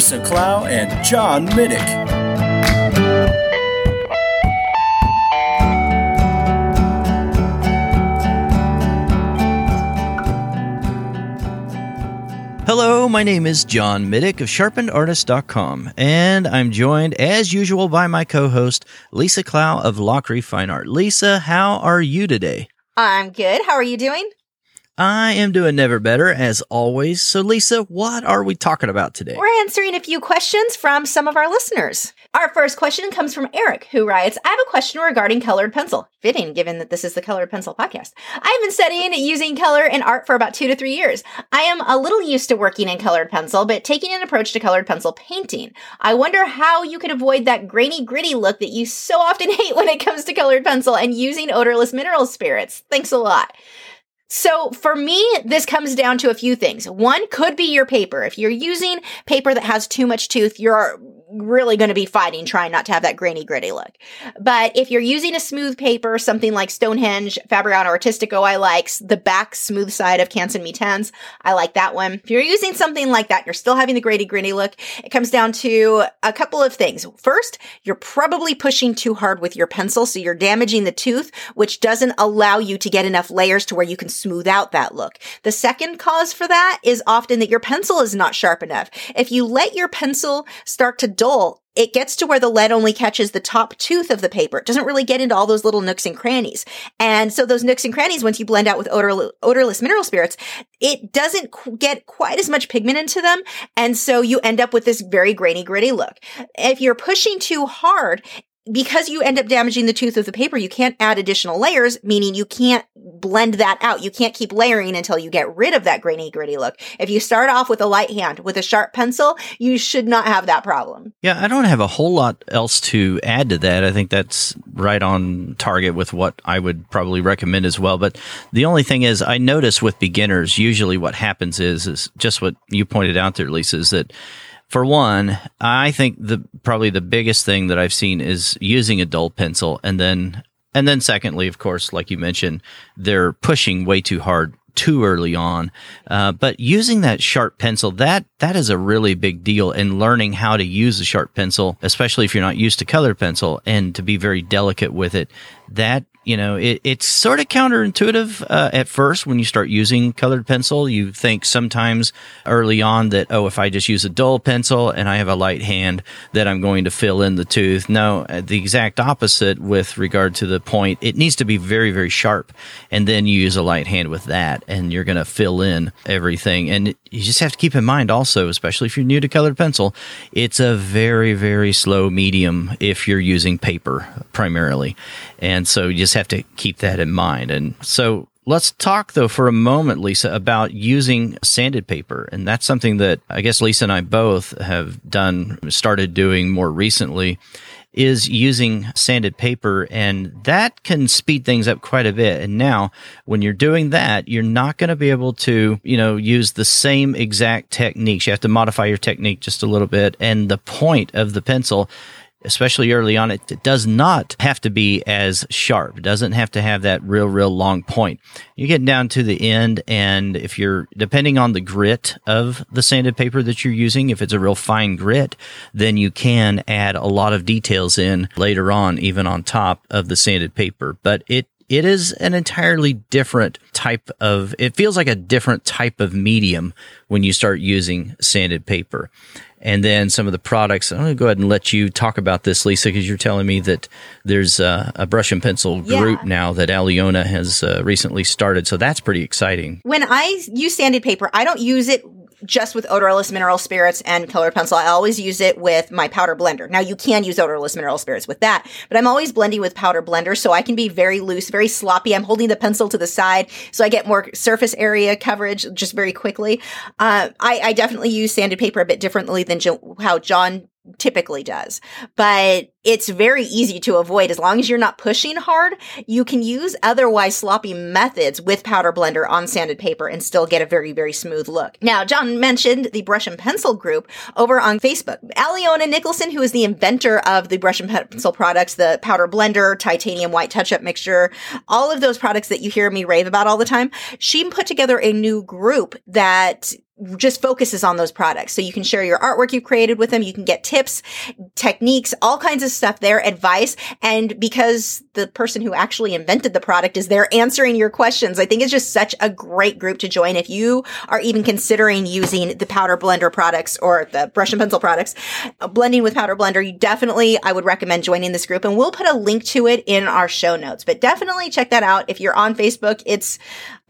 Lisa Clow and John Middick. Hello, my name is John Middick of sharpenedartist.com, and I'm joined as usual by my co host, Lisa Clow of Lachri Fine Art. Lisa, how are you today? I'm good. How are you doing? I am doing never better as always. So, Lisa, what are we talking about today? We're answering a few questions from some of our listeners. Our first question comes from Eric, who writes I have a question regarding colored pencil. Fitting, given that this is the Colored Pencil podcast. I have been studying using color in art for about two to three years. I am a little used to working in colored pencil, but taking an approach to colored pencil painting. I wonder how you can avoid that grainy, gritty look that you so often hate when it comes to colored pencil and using odorless mineral spirits. Thanks a lot. So for me, this comes down to a few things. One could be your paper. If you're using paper that has too much tooth, you're really going to be fighting trying not to have that grainy gritty look. But if you're using a smooth paper, something like Stonehenge, Fabriano Artistico, I like the back smooth side of Canson Mi-Teintes. I like that one. If you're using something like that, you're still having the grainy gritty look. It comes down to a couple of things. First, you're probably pushing too hard with your pencil. So you're damaging the tooth, which doesn't allow you to get enough layers to where you can smooth out that look. The second cause for that is often that your pencil is not sharp enough. If you let your pencil start to dull, it gets to where the lead only catches the top tooth of the paper. It doesn't really get into all those little nooks and crannies. And so those nooks and crannies, once you blend out with odor, odorless mineral spirits, it doesn't qu- get quite as much pigment into them. And so you end up with this very grainy, gritty look. If you're pushing too hard, because you end up damaging the tooth of the paper, you can't add additional layers, meaning you can't blend that out. You can't keep layering until you get rid of that grainy, gritty look. If you start off with a light hand with a sharp pencil, you should not have that problem. Yeah, I don't have a whole lot else to add to that. I think that's right on target with what I would probably recommend as well. But the only thing is, I notice with beginners, usually what happens is, is just what you pointed out there, Lisa, is that for one, I think the probably the biggest thing that I've seen is using a dull pencil, and then and then secondly, of course, like you mentioned, they're pushing way too hard too early on. Uh, but using that sharp pencil, that that is a really big deal. in learning how to use a sharp pencil, especially if you're not used to color pencil, and to be very delicate with it, that you know, it, it's sort of counterintuitive uh, at first when you start using colored pencil. You think sometimes early on that, oh, if I just use a dull pencil and I have a light hand, that I'm going to fill in the tooth. No, uh, the exact opposite with regard to the point. It needs to be very, very sharp. And then you use a light hand with that and you're going to fill in everything. And you just have to keep in mind also, especially if you're new to colored pencil, it's a very, very slow medium if you're using paper primarily. And so you just have to keep that in mind. And so let's talk though for a moment, Lisa, about using sanded paper. And that's something that I guess Lisa and I both have done, started doing more recently is using sanded paper and that can speed things up quite a bit. And now when you're doing that, you're not going to be able to, you know, use the same exact techniques. You have to modify your technique just a little bit. And the point of the pencil especially early on, it, does not have to be as sharp. It doesn't have to have that real, real long point. You get down to the end, and if you're, depending on the grit of the sanded paper that you're using, if it's a real fine grit, then you can add a lot of details in later on, even on top of the sanded paper. But it, it is an entirely different type of, it feels like a different type of medium when you start using sanded paper and then some of the products. I'm going to go ahead and let you talk about this, Lisa, because you're telling me that there's a, a brush and pencil group yeah. now that Alyona has uh, recently started. So that's pretty exciting. When I use sanded paper, I don't use it just with odorless mineral spirits and colored pencil. I always use it with my powder blender. Now you can use odorless mineral spirits with that, but I'm always blending with powder blender so I can be very loose, very sloppy. I'm holding the pencil to the side so I get more surface area coverage just very quickly. Uh, I, I, definitely use sanded paper a bit differently than jo- how John typically does. But it's very easy to avoid as long as you're not pushing hard. You can use otherwise sloppy methods with powder blender on sanded paper and still get a very, very smooth look. Now, John mentioned the brush and pencil group over on Facebook. Alyona Nickelsen, who is the inventor of the brush and pencil products, the powder blender, titanium white touch up mixture, all of those products that you hear me rave about all the time, she put together a new group that just focuses on those products. So you can share your artwork you've created with them. You can get tips, techniques, all kinds of stuff their advice. And because the person who actually invented the product is there answering your questions, I think it's just such a great group to join. If you are even considering using the powder blender products or the brush and pencil products, uh, blending with powder blender, you definitely, I would recommend joining this group and we'll put a link to it in our show notes, but definitely check that out. If you're on Facebook, it's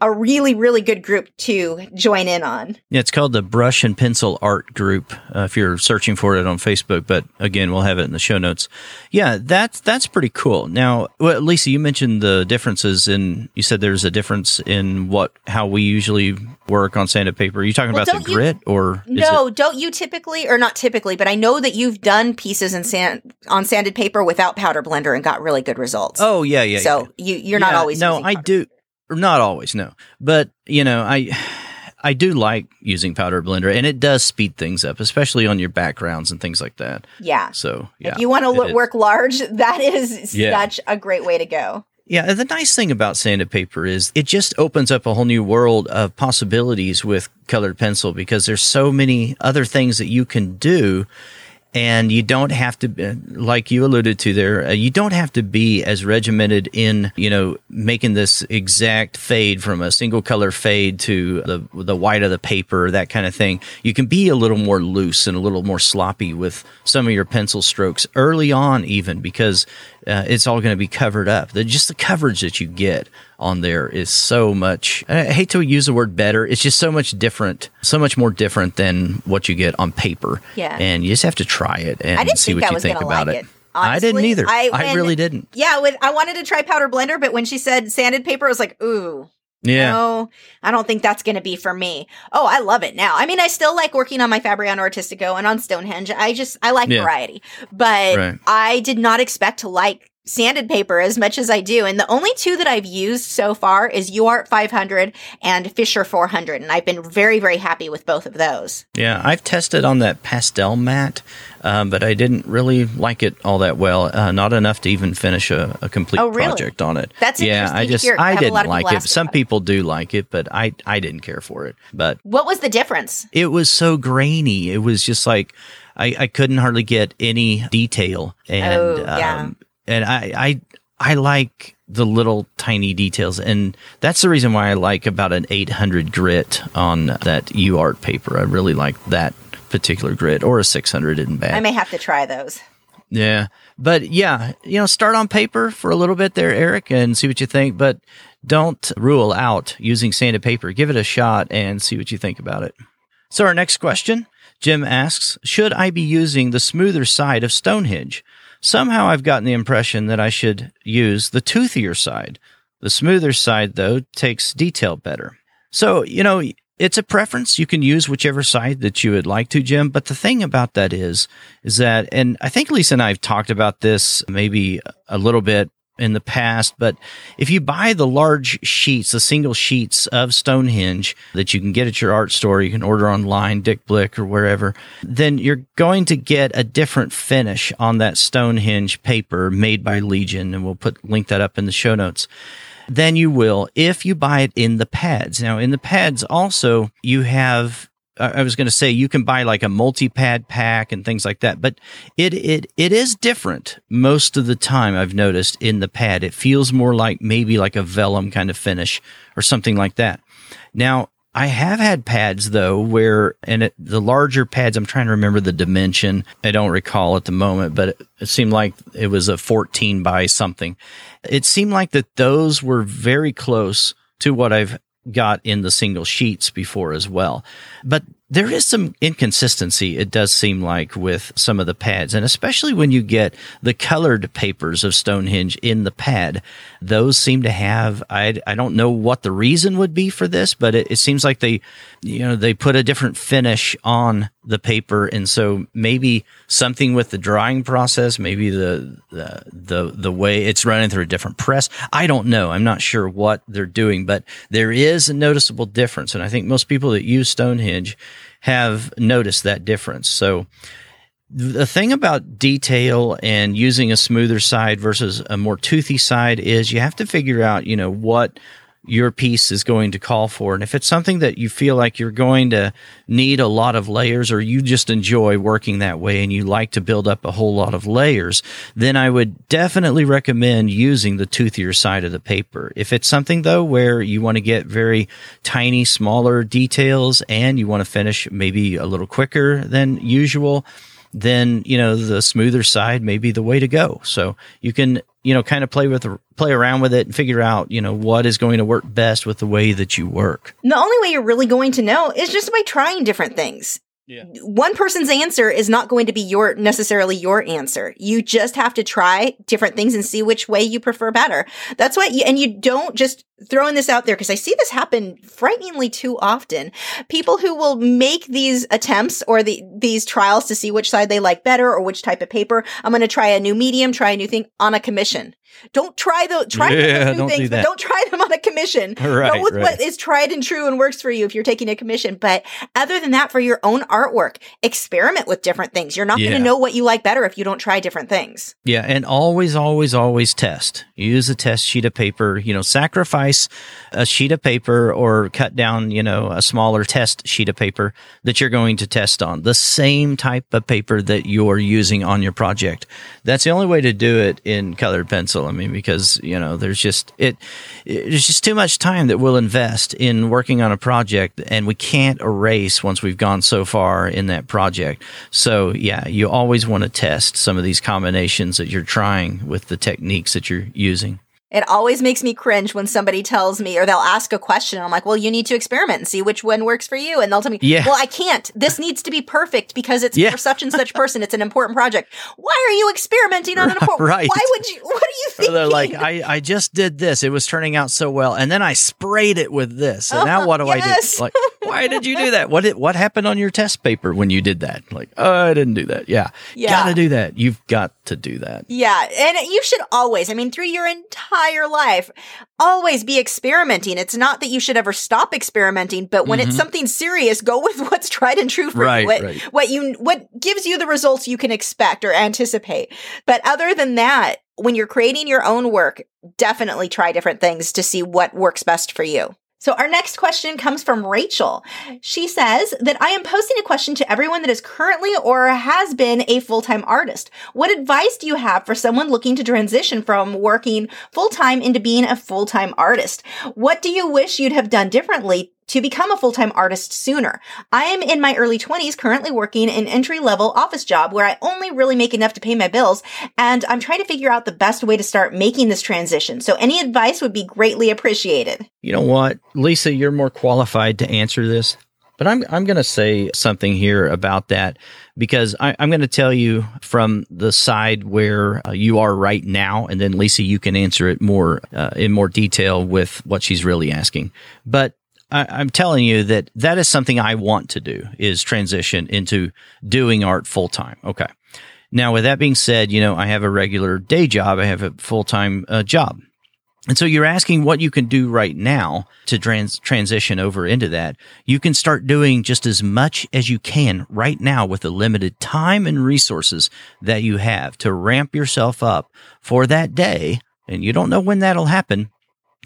a really, really good group to join in on. Yeah, it's called the Brush and Pencil Art Group. Uh, if you're searching for it on Facebook, but again, we'll have it in the show notes. Yeah, that's that's pretty cool. Now, well, Lisa, you mentioned the differences in. You said there's a difference in what how we usually work on sanded paper. Are you talking well, about the grit or no? It- don't you typically, or not typically, but I know that you've done pieces in sand on sanded paper without powder blender and got really good results. Oh yeah, yeah. So yeah. you you're yeah, not always no. I do not always, no. But you know, I I do like using powder blender, and it does speed things up, especially on your backgrounds and things like that. Yeah. So yeah, if you want to work large, that is yeah. such a great way to go. Yeah, the nice thing about sanded paper is it just opens up a whole new world of possibilities with colored pencil because there's so many other things that you can do and you don't have to like you alluded to there uh, you don't have to be as regimented in you know making this exact fade from a single color fade to the the white of the paper that kind of thing. You can be a little more loose and a little more sloppy with some of your pencil strokes early on even because uh, it's all going to be covered up the, just the coverage that you get on there is so much. I hate to use the word better. It's just so much different, so much more different than what you get on paper. Yeah. And you just have to try it and see what you think about like it. it. Honestly, I didn't either. I, when, I really didn't. Yeah, with, I wanted to try powder blender, but when she said sanded paper, I was like, ooh, yeah. No, I don't think that's going to be for me. Oh, I love it now. I mean, I still like working on my Fabriano Artistico and on Stonehenge. I just, I like yeah. variety, but right. I did not expect to like sanded paper as much as I do. And the only two that I've used so far is UART 500 and Fisher 400. And I've been very, very happy with both of those. Yeah, I've tested on that pastel mat, um, but I didn't really like it all that well. Uh, not enough to even finish a, a complete oh, really? project on it. That's yeah. I just I didn't like it. Some people it. do like it, but I I didn't care for it. But what was the difference? It was so grainy. It was just like I, I couldn't hardly get any detail. And oh, yeah. um, and I, I I like the little tiny details, and that's the reason why I like about an 800 grit on that UART paper. I really like that particular grit, or a 600 isn't bad. I may have to try those. Yeah, but yeah, you know, start on paper for a little bit there, Eric, and see what you think. But don't rule out using sanded paper. Give it a shot and see what you think about it. So our next question, Jim asks, should I be using the smoother side of Stonehenge? Somehow I've gotten the impression that I should use the toothier side. The smoother side, though, takes detail better. So, you know, it's a preference. You can use whichever side that you would like to, Jim. But the thing about that is, is that, and I think Lisa and I have talked about this maybe a little bit in the past, but if you buy the large sheets, the single sheets of Stonehenge that you can get at your art store, you can order online, Dick Blick or wherever, then you're going to get a different finish on that Stonehenge paper made by Legion. And we'll put link that up in the show notes Then you will if you buy it in the pads. Now, in the pads also, you have I was going to say you can buy like a multi-pad pack and things like that, but it it it is different most of the time. I've noticed in the pad, it feels more like maybe like a vellum kind of finish or something like that. Now, I have had pads though where, and it, the larger pads, I'm trying to remember the dimension. I don't recall at the moment, but it, it seemed like it was a 14 by something. It seemed like that those were very close to what I've got in the single sheets before as well. But there is some inconsistency, it does seem like, with some of the pads. And especially when you get the colored papers of Stonehenge in the pad, those seem to have, I, I don't know what the reason would be for this, but it, it seems like they, you know, they put a different finish on the paper. And so maybe something with the drying process, maybe the, the, the, the way it's running through a different press. I don't know. I'm not sure what they're doing, but there is a noticeable difference. And I think most people that use Stonehenge have noticed that difference. So the thing about detail and using a smoother side versus a more toothy side is you have to figure out, you know, what your piece is going to call for. And if it's something that you feel like you're going to need a lot of layers or you just enjoy working that way and you like to build up a whole lot of layers, then I would definitely recommend using the toothier side of the paper. If it's something though where you want to get very tiny, smaller details and you want to finish maybe a little quicker than usual, then you know the smoother side may be the way to go. So you can you know kind of play with play around with it and figure out you know what is going to work best with the way that you work. The only way you're really going to know is just by trying different things. Yeah. One person's answer is not going to be your necessarily your answer. You just have to try different things and see which way you prefer better. That's why you, and you don't just throwing this out there because I see this happen frighteningly too often. People who will make these attempts or the these trials to see which side they like better or which type of paper. I'm going to try a new medium, try a new thing on a commission. Don't try the try yeah, new things, do but don't try them on a commission. Right, Go with right. what is tried and true and works for you if you're taking a commission. But other than that, for your own artwork, experiment with different things. You're not yeah. going to know what you like better if you don't try different things. Yeah, and always, always, always test. Use a test sheet of paper. You know, sacrifice a sheet of paper or cut down, you know, a smaller test sheet of paper that you're going to test on. The same type of paper that you're using on your project. That's the only way to do it in colored pencil. I mean, because, you know, there's just it there's just too much time that we'll invest in working on a project and we can't erase once we've gone so far in that project. So, yeah, you always want to test some of these combinations that you're trying with the techniques that you're using. It always makes me cringe when somebody tells me or they'll ask a question. And I'm like, well, you need to experiment and see which one works for you. And they'll tell me, yeah. well, I can't. This needs to be perfect because it's yeah. for such and such person. It's an important project. Why are you experimenting on an important? Right. Why would you? What are you thinking? they're like, I, I just did this. It was turning out so well, and then I sprayed it with this. And now what do yes. I do? Like, why did you do that? What did, what happened on your test paper when you did that? Like, oh, I didn't do that. Yeah, yeah. got to do that. You've got to do that. Yeah, and you should always. I mean, through your entire life, always be experimenting. It's not that you should ever stop experimenting, but when mm-hmm. it's something serious, go with what's tried and true for right, you. What, right. what you what gives you the results you can expect or anticipate. But other than that, when you're creating your own work, definitely try different things to see what works best for you. So our next question comes from Rachel. She says that I am posting a question to everyone that is currently or has been a full-time artist. What advice do you have for someone looking to transition from working full-time into being a full-time artist? What do you wish you'd have done differently to become a full-time artist sooner. I am in my early 20s currently working an entry-level office job where I only really make enough to pay my bills and I'm trying to figure out the best way to start making this transition. So any advice would be greatly appreciated. You know what? Lisa, you're more qualified to answer this. But I'm I'm going to say something here about that because I, am going to tell you from the side where uh, you are right now, and then Lisa, you can answer it more uh, in more detail with what she's really asking. But I, am telling you that that is something I want to do is transition into doing art full time. Okay. Now, with that being said, you know, I have a regular day job. I have a full time uh, job. And so you're asking what you can do right now to trans- transition over into that. You can start doing just as much as you can right now with the limited time and resources that you have to ramp yourself up for that day. And you don't know when that'll happen,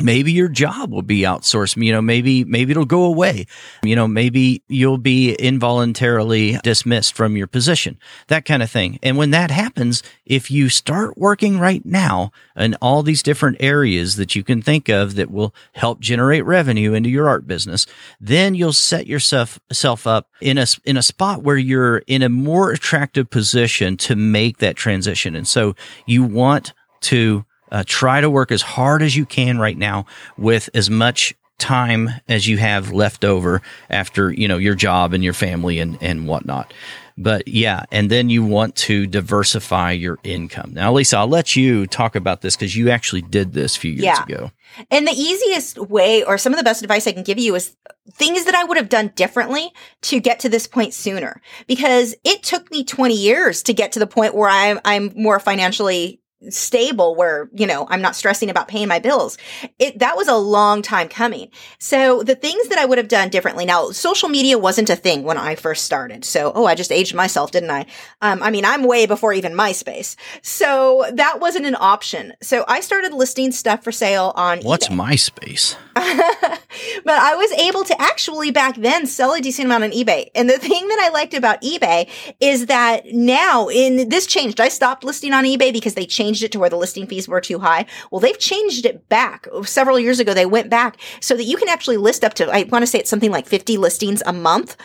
maybe your job will be outsourced. You know maybe maybe it'll go away. You know maybe you'll be involuntarily dismissed from your position that kind of thing. And when that happens if you start working right now in all these different areas that you can think of that will help generate revenue into your art business then you'll set yourself self up in a in a spot where you're in a more attractive position to make that transition. And so you want to uh, try to work as hard as you can right now with as much time as you have left over after you know your job and your family and and whatnot but yeah and then you want to diversify your income now lisa i'll let you talk about this because you actually did this a few years Yeah. ago And the easiest way, or some of the best advice I can give you, is things that I would have done differently to get to this point sooner. Because it took me 20 years to get to the point where I'm I'm more financially stable where you know i'm not stressing about paying my bills. It that was a long time coming. So the things that i would have done differently now social media wasn't a thing when i first started. So oh i just aged myself didn't i? Um, i mean i'm way before even myspace. So that wasn't an option. So i started listing stuff for sale on what's eBay. myspace? But I was able to actually back then sell a decent amount on eBay. And the thing that I liked about eBay is that now in this changed. I stopped listing on eBay because they changed it to where the listing fees were too high. Well, they've changed it back. Several years ago, they went back so that you can actually list up to, I want to say it's something like 50 listings a month.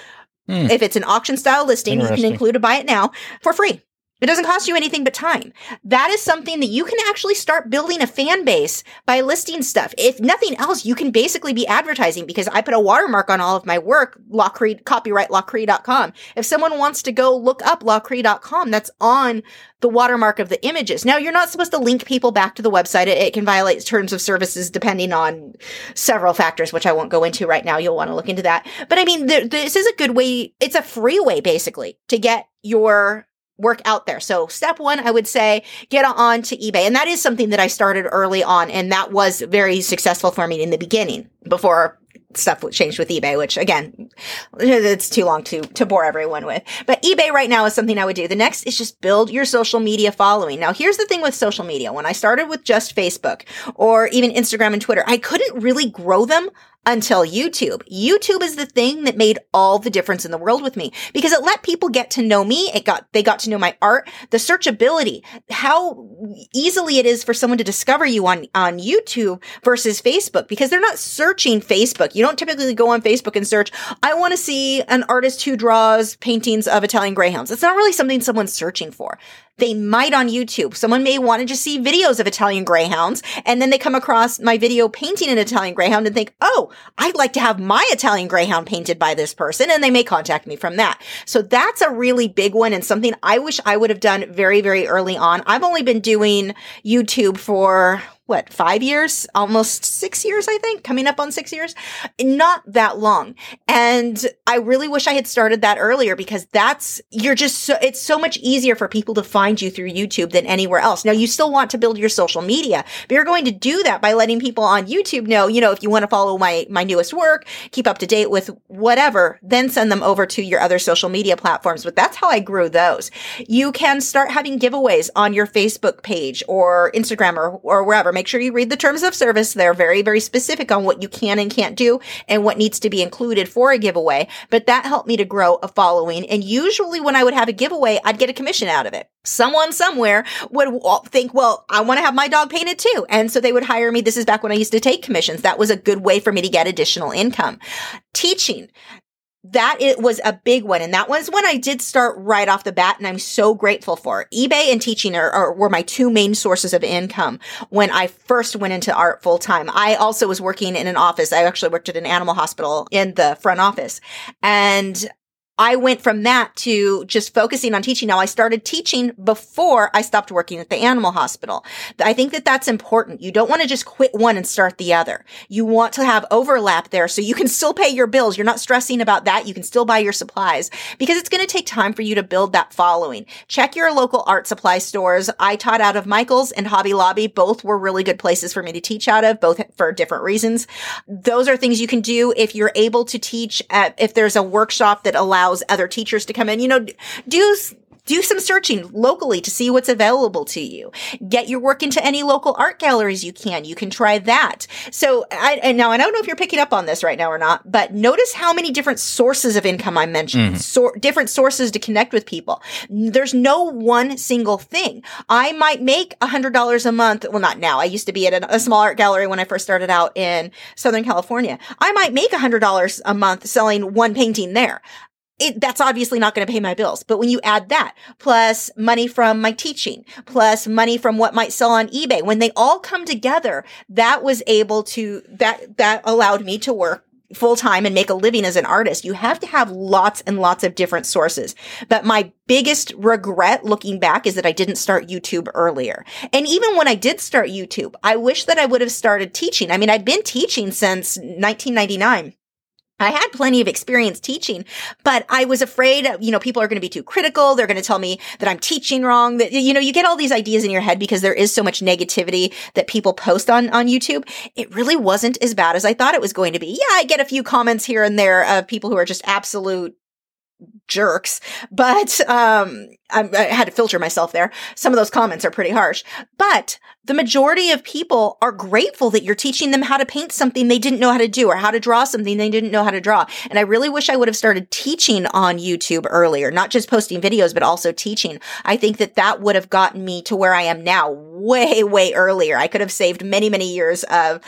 Hmm. If it's an auction style listing, you can include a buy it now for free. It doesn't cost you anything but time. That is something that you can actually start building a fan base by listing stuff. If nothing else, you can basically be advertising because I put a watermark on all of my work, Lachri, copyright lachri.com. If someone wants to go look up lachri.com, that's on the watermark of the images. Now, you're not supposed to link people back to the website. It, it can violate terms of services depending on several factors, which I won't go into right now. You'll want to look into that. But I mean, th- this is a good way. It's a free way, basically, to get your work out there. So step one, I would say get on to eBay. And that is something that I started early on. And that was very successful for me in the beginning before stuff changed with eBay, which again, it's too long to, to bore everyone with. But eBay right now is something I would do. The next is just build your social media following. Now, here's the thing with social media. When I started with just Facebook or even Instagram and Twitter, I couldn't really grow them until YouTube. YouTube is the thing that made all the difference in the world with me because it let people get to know me. It got, they got to know my art, the searchability, how easily it is for someone to discover you on, on YouTube versus Facebook because they're not searching Facebook. You don't typically go on Facebook and search, I want to see an artist who draws paintings of Italian Greyhounds. It's not really something someone's searching for. They might on YouTube. Someone may want to just see videos of Italian Greyhounds and then they come across my video painting an Italian Greyhound and think, oh, I'd like to have my Italian Greyhound painted by this person. And they may contact me from that. So that's a really big one and something I wish I would have done very, very early on. I've only been doing YouTube for what, five years, almost six years, I think, coming up on six years. Not that long. And I really wish I had started that earlier because that's, you're just so, it's so much easier for people to find you through YouTube than anywhere else. Now, you still want to build your social media, but you're going to do that by letting people on YouTube know, you know, if you want to follow my, my newest work, keep up to date with whatever, then send them over to your other social media platforms. But that's how I grew those. You can start having giveaways on your Facebook page or Instagram or, or wherever. Make sure you read the terms of service. They're very, very specific on what you can and can't do and what needs to be included for a giveaway. But that helped me to grow a following. And usually when I would have a giveaway, I'd get a commission out of it. Someone somewhere would think, well, I want to have my dog painted too. And so they would hire me. This is back when I used to take commissions. That was a good way for me to get additional income. Teaching that it was a big one. And that was when I did start right off the bat. And I'm so grateful for eBay and teaching are, are, were my two main sources of income when I first went into art full time. I also was working in an office. I actually worked at an animal hospital in the front office and I went from that to just focusing on teaching. Now I started teaching before I stopped working at the animal hospital. I think that that's important. You don't want to just quit one and start the other. You want to have overlap there so you can still pay your bills. You're not stressing about that. You can still buy your supplies because it's going to take time for you to build that following. Check your local art supply stores. I taught out of Michael's and Hobby Lobby. Both were really good places for me to teach out of, both for different reasons. Those are things you can do if you're able to teach at, if there's a workshop that allows other teachers to come in, you know, do do some searching locally to see what's available to you. Get your work into any local art galleries you can. You can try that. So, I, and now I don't know if you're picking up on this right now or not, but notice how many different sources of income I mentioned, mm-hmm. so, different sources to connect with people. There's no one single thing. I might make a hundred dollars a month. Well, not now. I used to be at a, a small art gallery when I first started out in Southern California. I might make a hundred dollars a month selling one painting there it, that's obviously not going to pay my bills. But when you add that plus money from my teaching, plus money from what might sell on eBay, when they all come together, that was able to, that, that allowed me to work full time and make a living as an artist, you have to have lots and lots of different sources. But my biggest regret looking back is that I didn't start YouTube earlier. And even when I did start YouTube, I wish that I would have started teaching. I mean, I'd been teaching since 1999. I had plenty of experience teaching, but I was afraid, you know, people are going to be too critical. They're going to tell me that I'm teaching wrong. That, you know, you get all these ideas in your head because there is so much negativity that people post on, on YouTube. It really wasn't as bad as I thought it was going to be. Yeah, I get a few comments here and there of people who are just absolute jerks, but um, I, I, had to filter myself there. Some of those comments are pretty harsh, but the majority of people are grateful that you're teaching them how to paint something they didn't know how to do or how to draw something they didn't know how to draw. And I really wish I would have started teaching on YouTube earlier, not just posting videos, but also teaching. I think that that would have gotten me to where I am now way, way earlier. I could have saved many, many years of,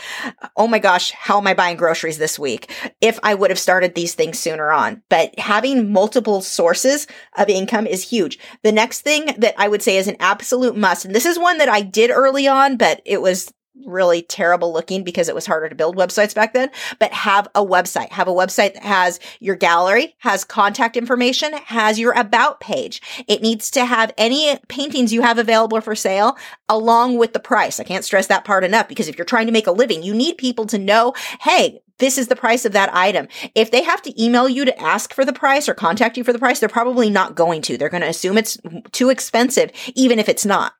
oh my gosh, how am I buying groceries this week? If I would have started these things sooner on. But having multiple sources of income is huge. The next thing that I would say is an absolute must, and this is one that I did early on, but it was really terrible looking because it was harder to build websites back then, but have a website. Have a website that has your gallery, has contact information, has your about page. It needs to have any paintings you have available for sale along with the price. I can't stress that part enough because if you're trying to make a living, you need people to know, hey, this is the price of that item. If they have to email you to ask for the price or contact you for the price, they're probably not going to. They're going to assume it's too expensive, even if it's not.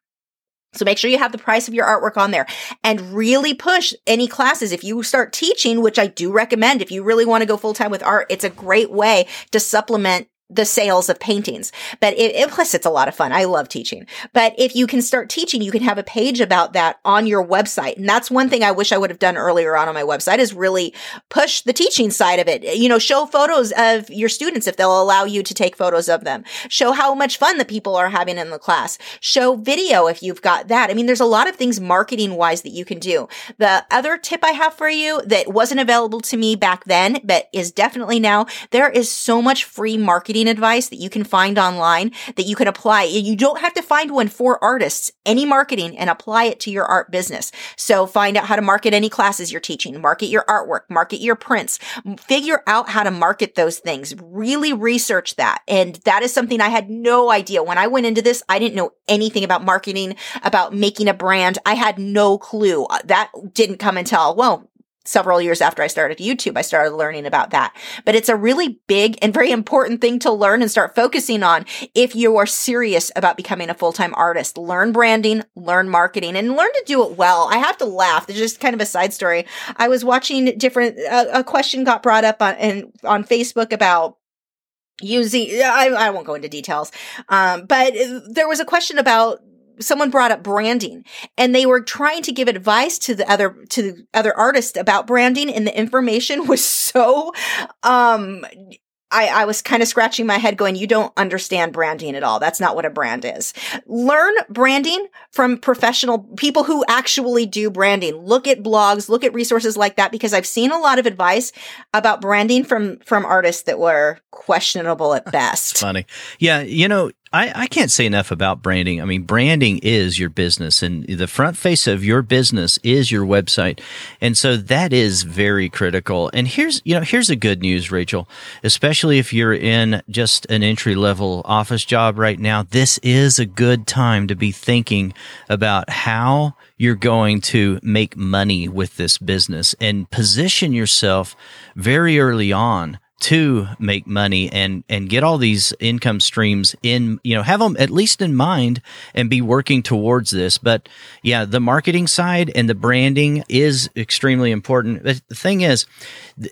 So make sure you have the price of your artwork on there and really push any classes. If you start teaching, which I do recommend, if you really want to go full time with art, it's a great way to supplement the sales of paintings. But it, it, plus it's a lot of fun. I love teaching. But if you can start teaching, you can have a page about that on your website. And that's one thing I wish I would have done earlier on on my website is really push the teaching side of it. You know, show photos of your students if they'll allow you to take photos of them. Show how much fun the people are having in the class. Show video if you've got that. I mean, there's a lot of things marketing wise that you can do. The other tip I have for you that wasn't available to me back then, but is definitely now, there is so much free marketing marketing advice that you can find online that you can apply. You don't have to find one for artists, any marketing and apply it to your art business. So find out how to market any classes you're teaching, market your artwork, market your prints, figure out how to market those things. Really research that. And that is something I had no idea. When I went into this, I didn't know anything about marketing, about making a brand. I had no clue. That didn't come until, well, several years after I started YouTube, I started learning about that. But it's a really big and very important thing to learn and start focusing on if you are serious about becoming a full-time artist. Learn branding, learn marketing, and learn to do it well. I have to laugh. It's just kind of a side story. I was watching different, a, a question got brought up on, in, on Facebook about using I, I won't go into details um, but there was a question about someone brought up branding and they were trying to give advice to the other to the other artists about branding and the information was so um I, I was kind of scratching my head going, you don't understand branding at all. That's not what a brand is. Learn branding from professional people who actually do branding. Look at blogs, look at resources like that, because I've seen a lot of advice about branding from, from artists that were questionable at best. funny. Yeah. You know, I, I can't say enough about branding. I mean, branding is your business and the front face of your business is your website. And so that is very critical. And here's, you know, here's the good news, Rachel, especially if you're in just an entry level office job right now. This is a good time to be thinking about how you're going to make money with this business and position yourself very early on to make money and and get all these income streams in you know have them at least in mind and be working towards this. But yeah the marketing side and the branding is extremely important. The thing is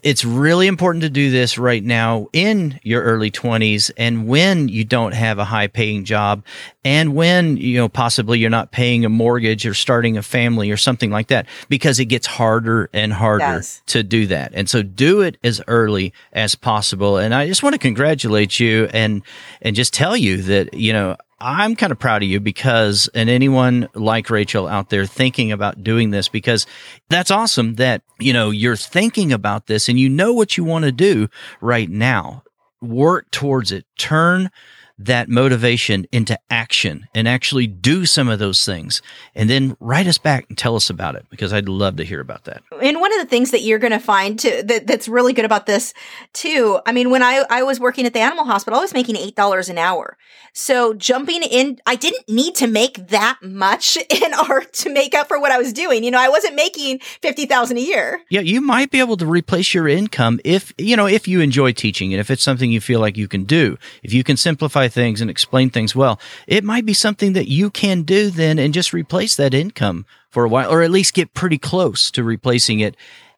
it's really important to do this right now in your early 20s and when you don't have a high paying job and when you know possibly you're not paying a mortgage or starting a family or something like that because it gets harder and harder to do that. And so do it as early as possible. And I just want to congratulate you and, and just tell you that, you know, I'm kind of proud of you because, and anyone like Rachel out there thinking about doing this, because that's awesome that, you know, you're thinking about this and you know what you want to do right now work towards it. Turn that motivation into action and actually do some of those things and then write us back and tell us about it because I'd love to hear about that. And one of the things that you're going to find too, that, that's really good about this too. I mean, when I, I was working at the animal hospital, I was making $8 an hour. So jumping in, I didn't need to make that much in art to make up for what I was doing. You know, I wasn't making 50,000 a year. Yeah. You might be able to replace your income if, you know, if you enjoy teaching and if it's something you feel like you can do, if you can simplify things and explain things well, it might be something that you can do then and just replace that income for a while, or at least get pretty close to replacing it.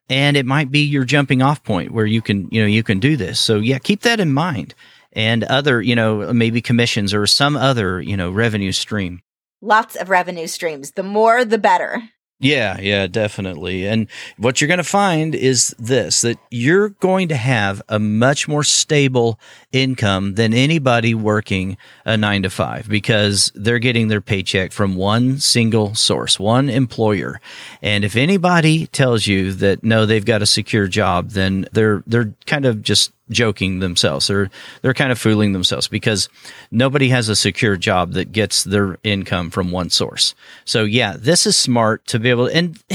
And it might be your jumping off point where you can, you know, you can do this. So yeah, keep that in mind and other, you know, maybe commissions or some other, you know, revenue stream. Lots of revenue streams. The more, the better. Yeah, yeah, definitely. And what you're going to find is this that you're going to have a much more stable income than anybody working a nine to five because they're getting their paycheck from one single source, one employer. And if anybody tells you that no, they've got a secure job, then they're, they're kind of just joking themselves or they're kind of fooling themselves because nobody has a secure job that gets their income from one source. So yeah, this is smart to be able to, and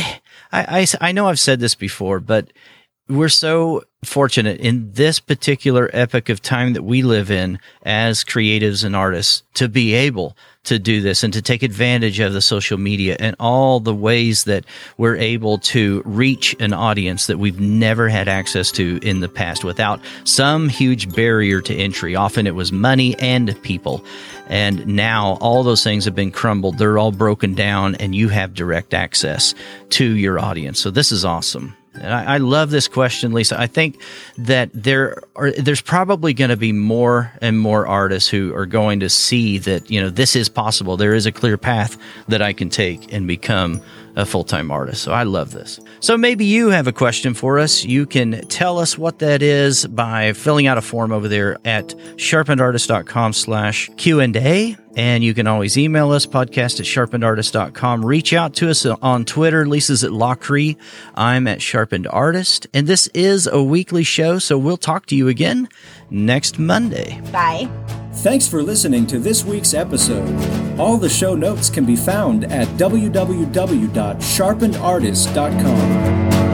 I, I, I know I've said this before, but we're so fortunate in this particular epoch of time that we live in as creatives and artists to be able to do this and to take advantage of the social media and all the ways that we're able to reach an audience that we've never had access to in the past without some huge barrier to entry. Often it was money and people. And now all those things have been crumbled. They're all broken down and you have direct access to your audience. So this is awesome. And I, I, love this question, Lisa. I think that there are there's probably going to be more and more artists who are going to see that you know this is possible. There is a clear path that I can take and become a full time artist. So I love this. So maybe you have a question for us. You can tell us what that is by filling out a form over there at sharpenedartist.com slash Q&A. And you can always email us, podcast at sharpenedartist.com. Reach out to us on Twitter. Lisa's at Lachri. I'm at Sharpened Artist. And this is a weekly show, so we'll talk to you again next Monday. Bye. Thanks for listening to this week's episode. All the show notes can be found at www.sharpenedartist.com.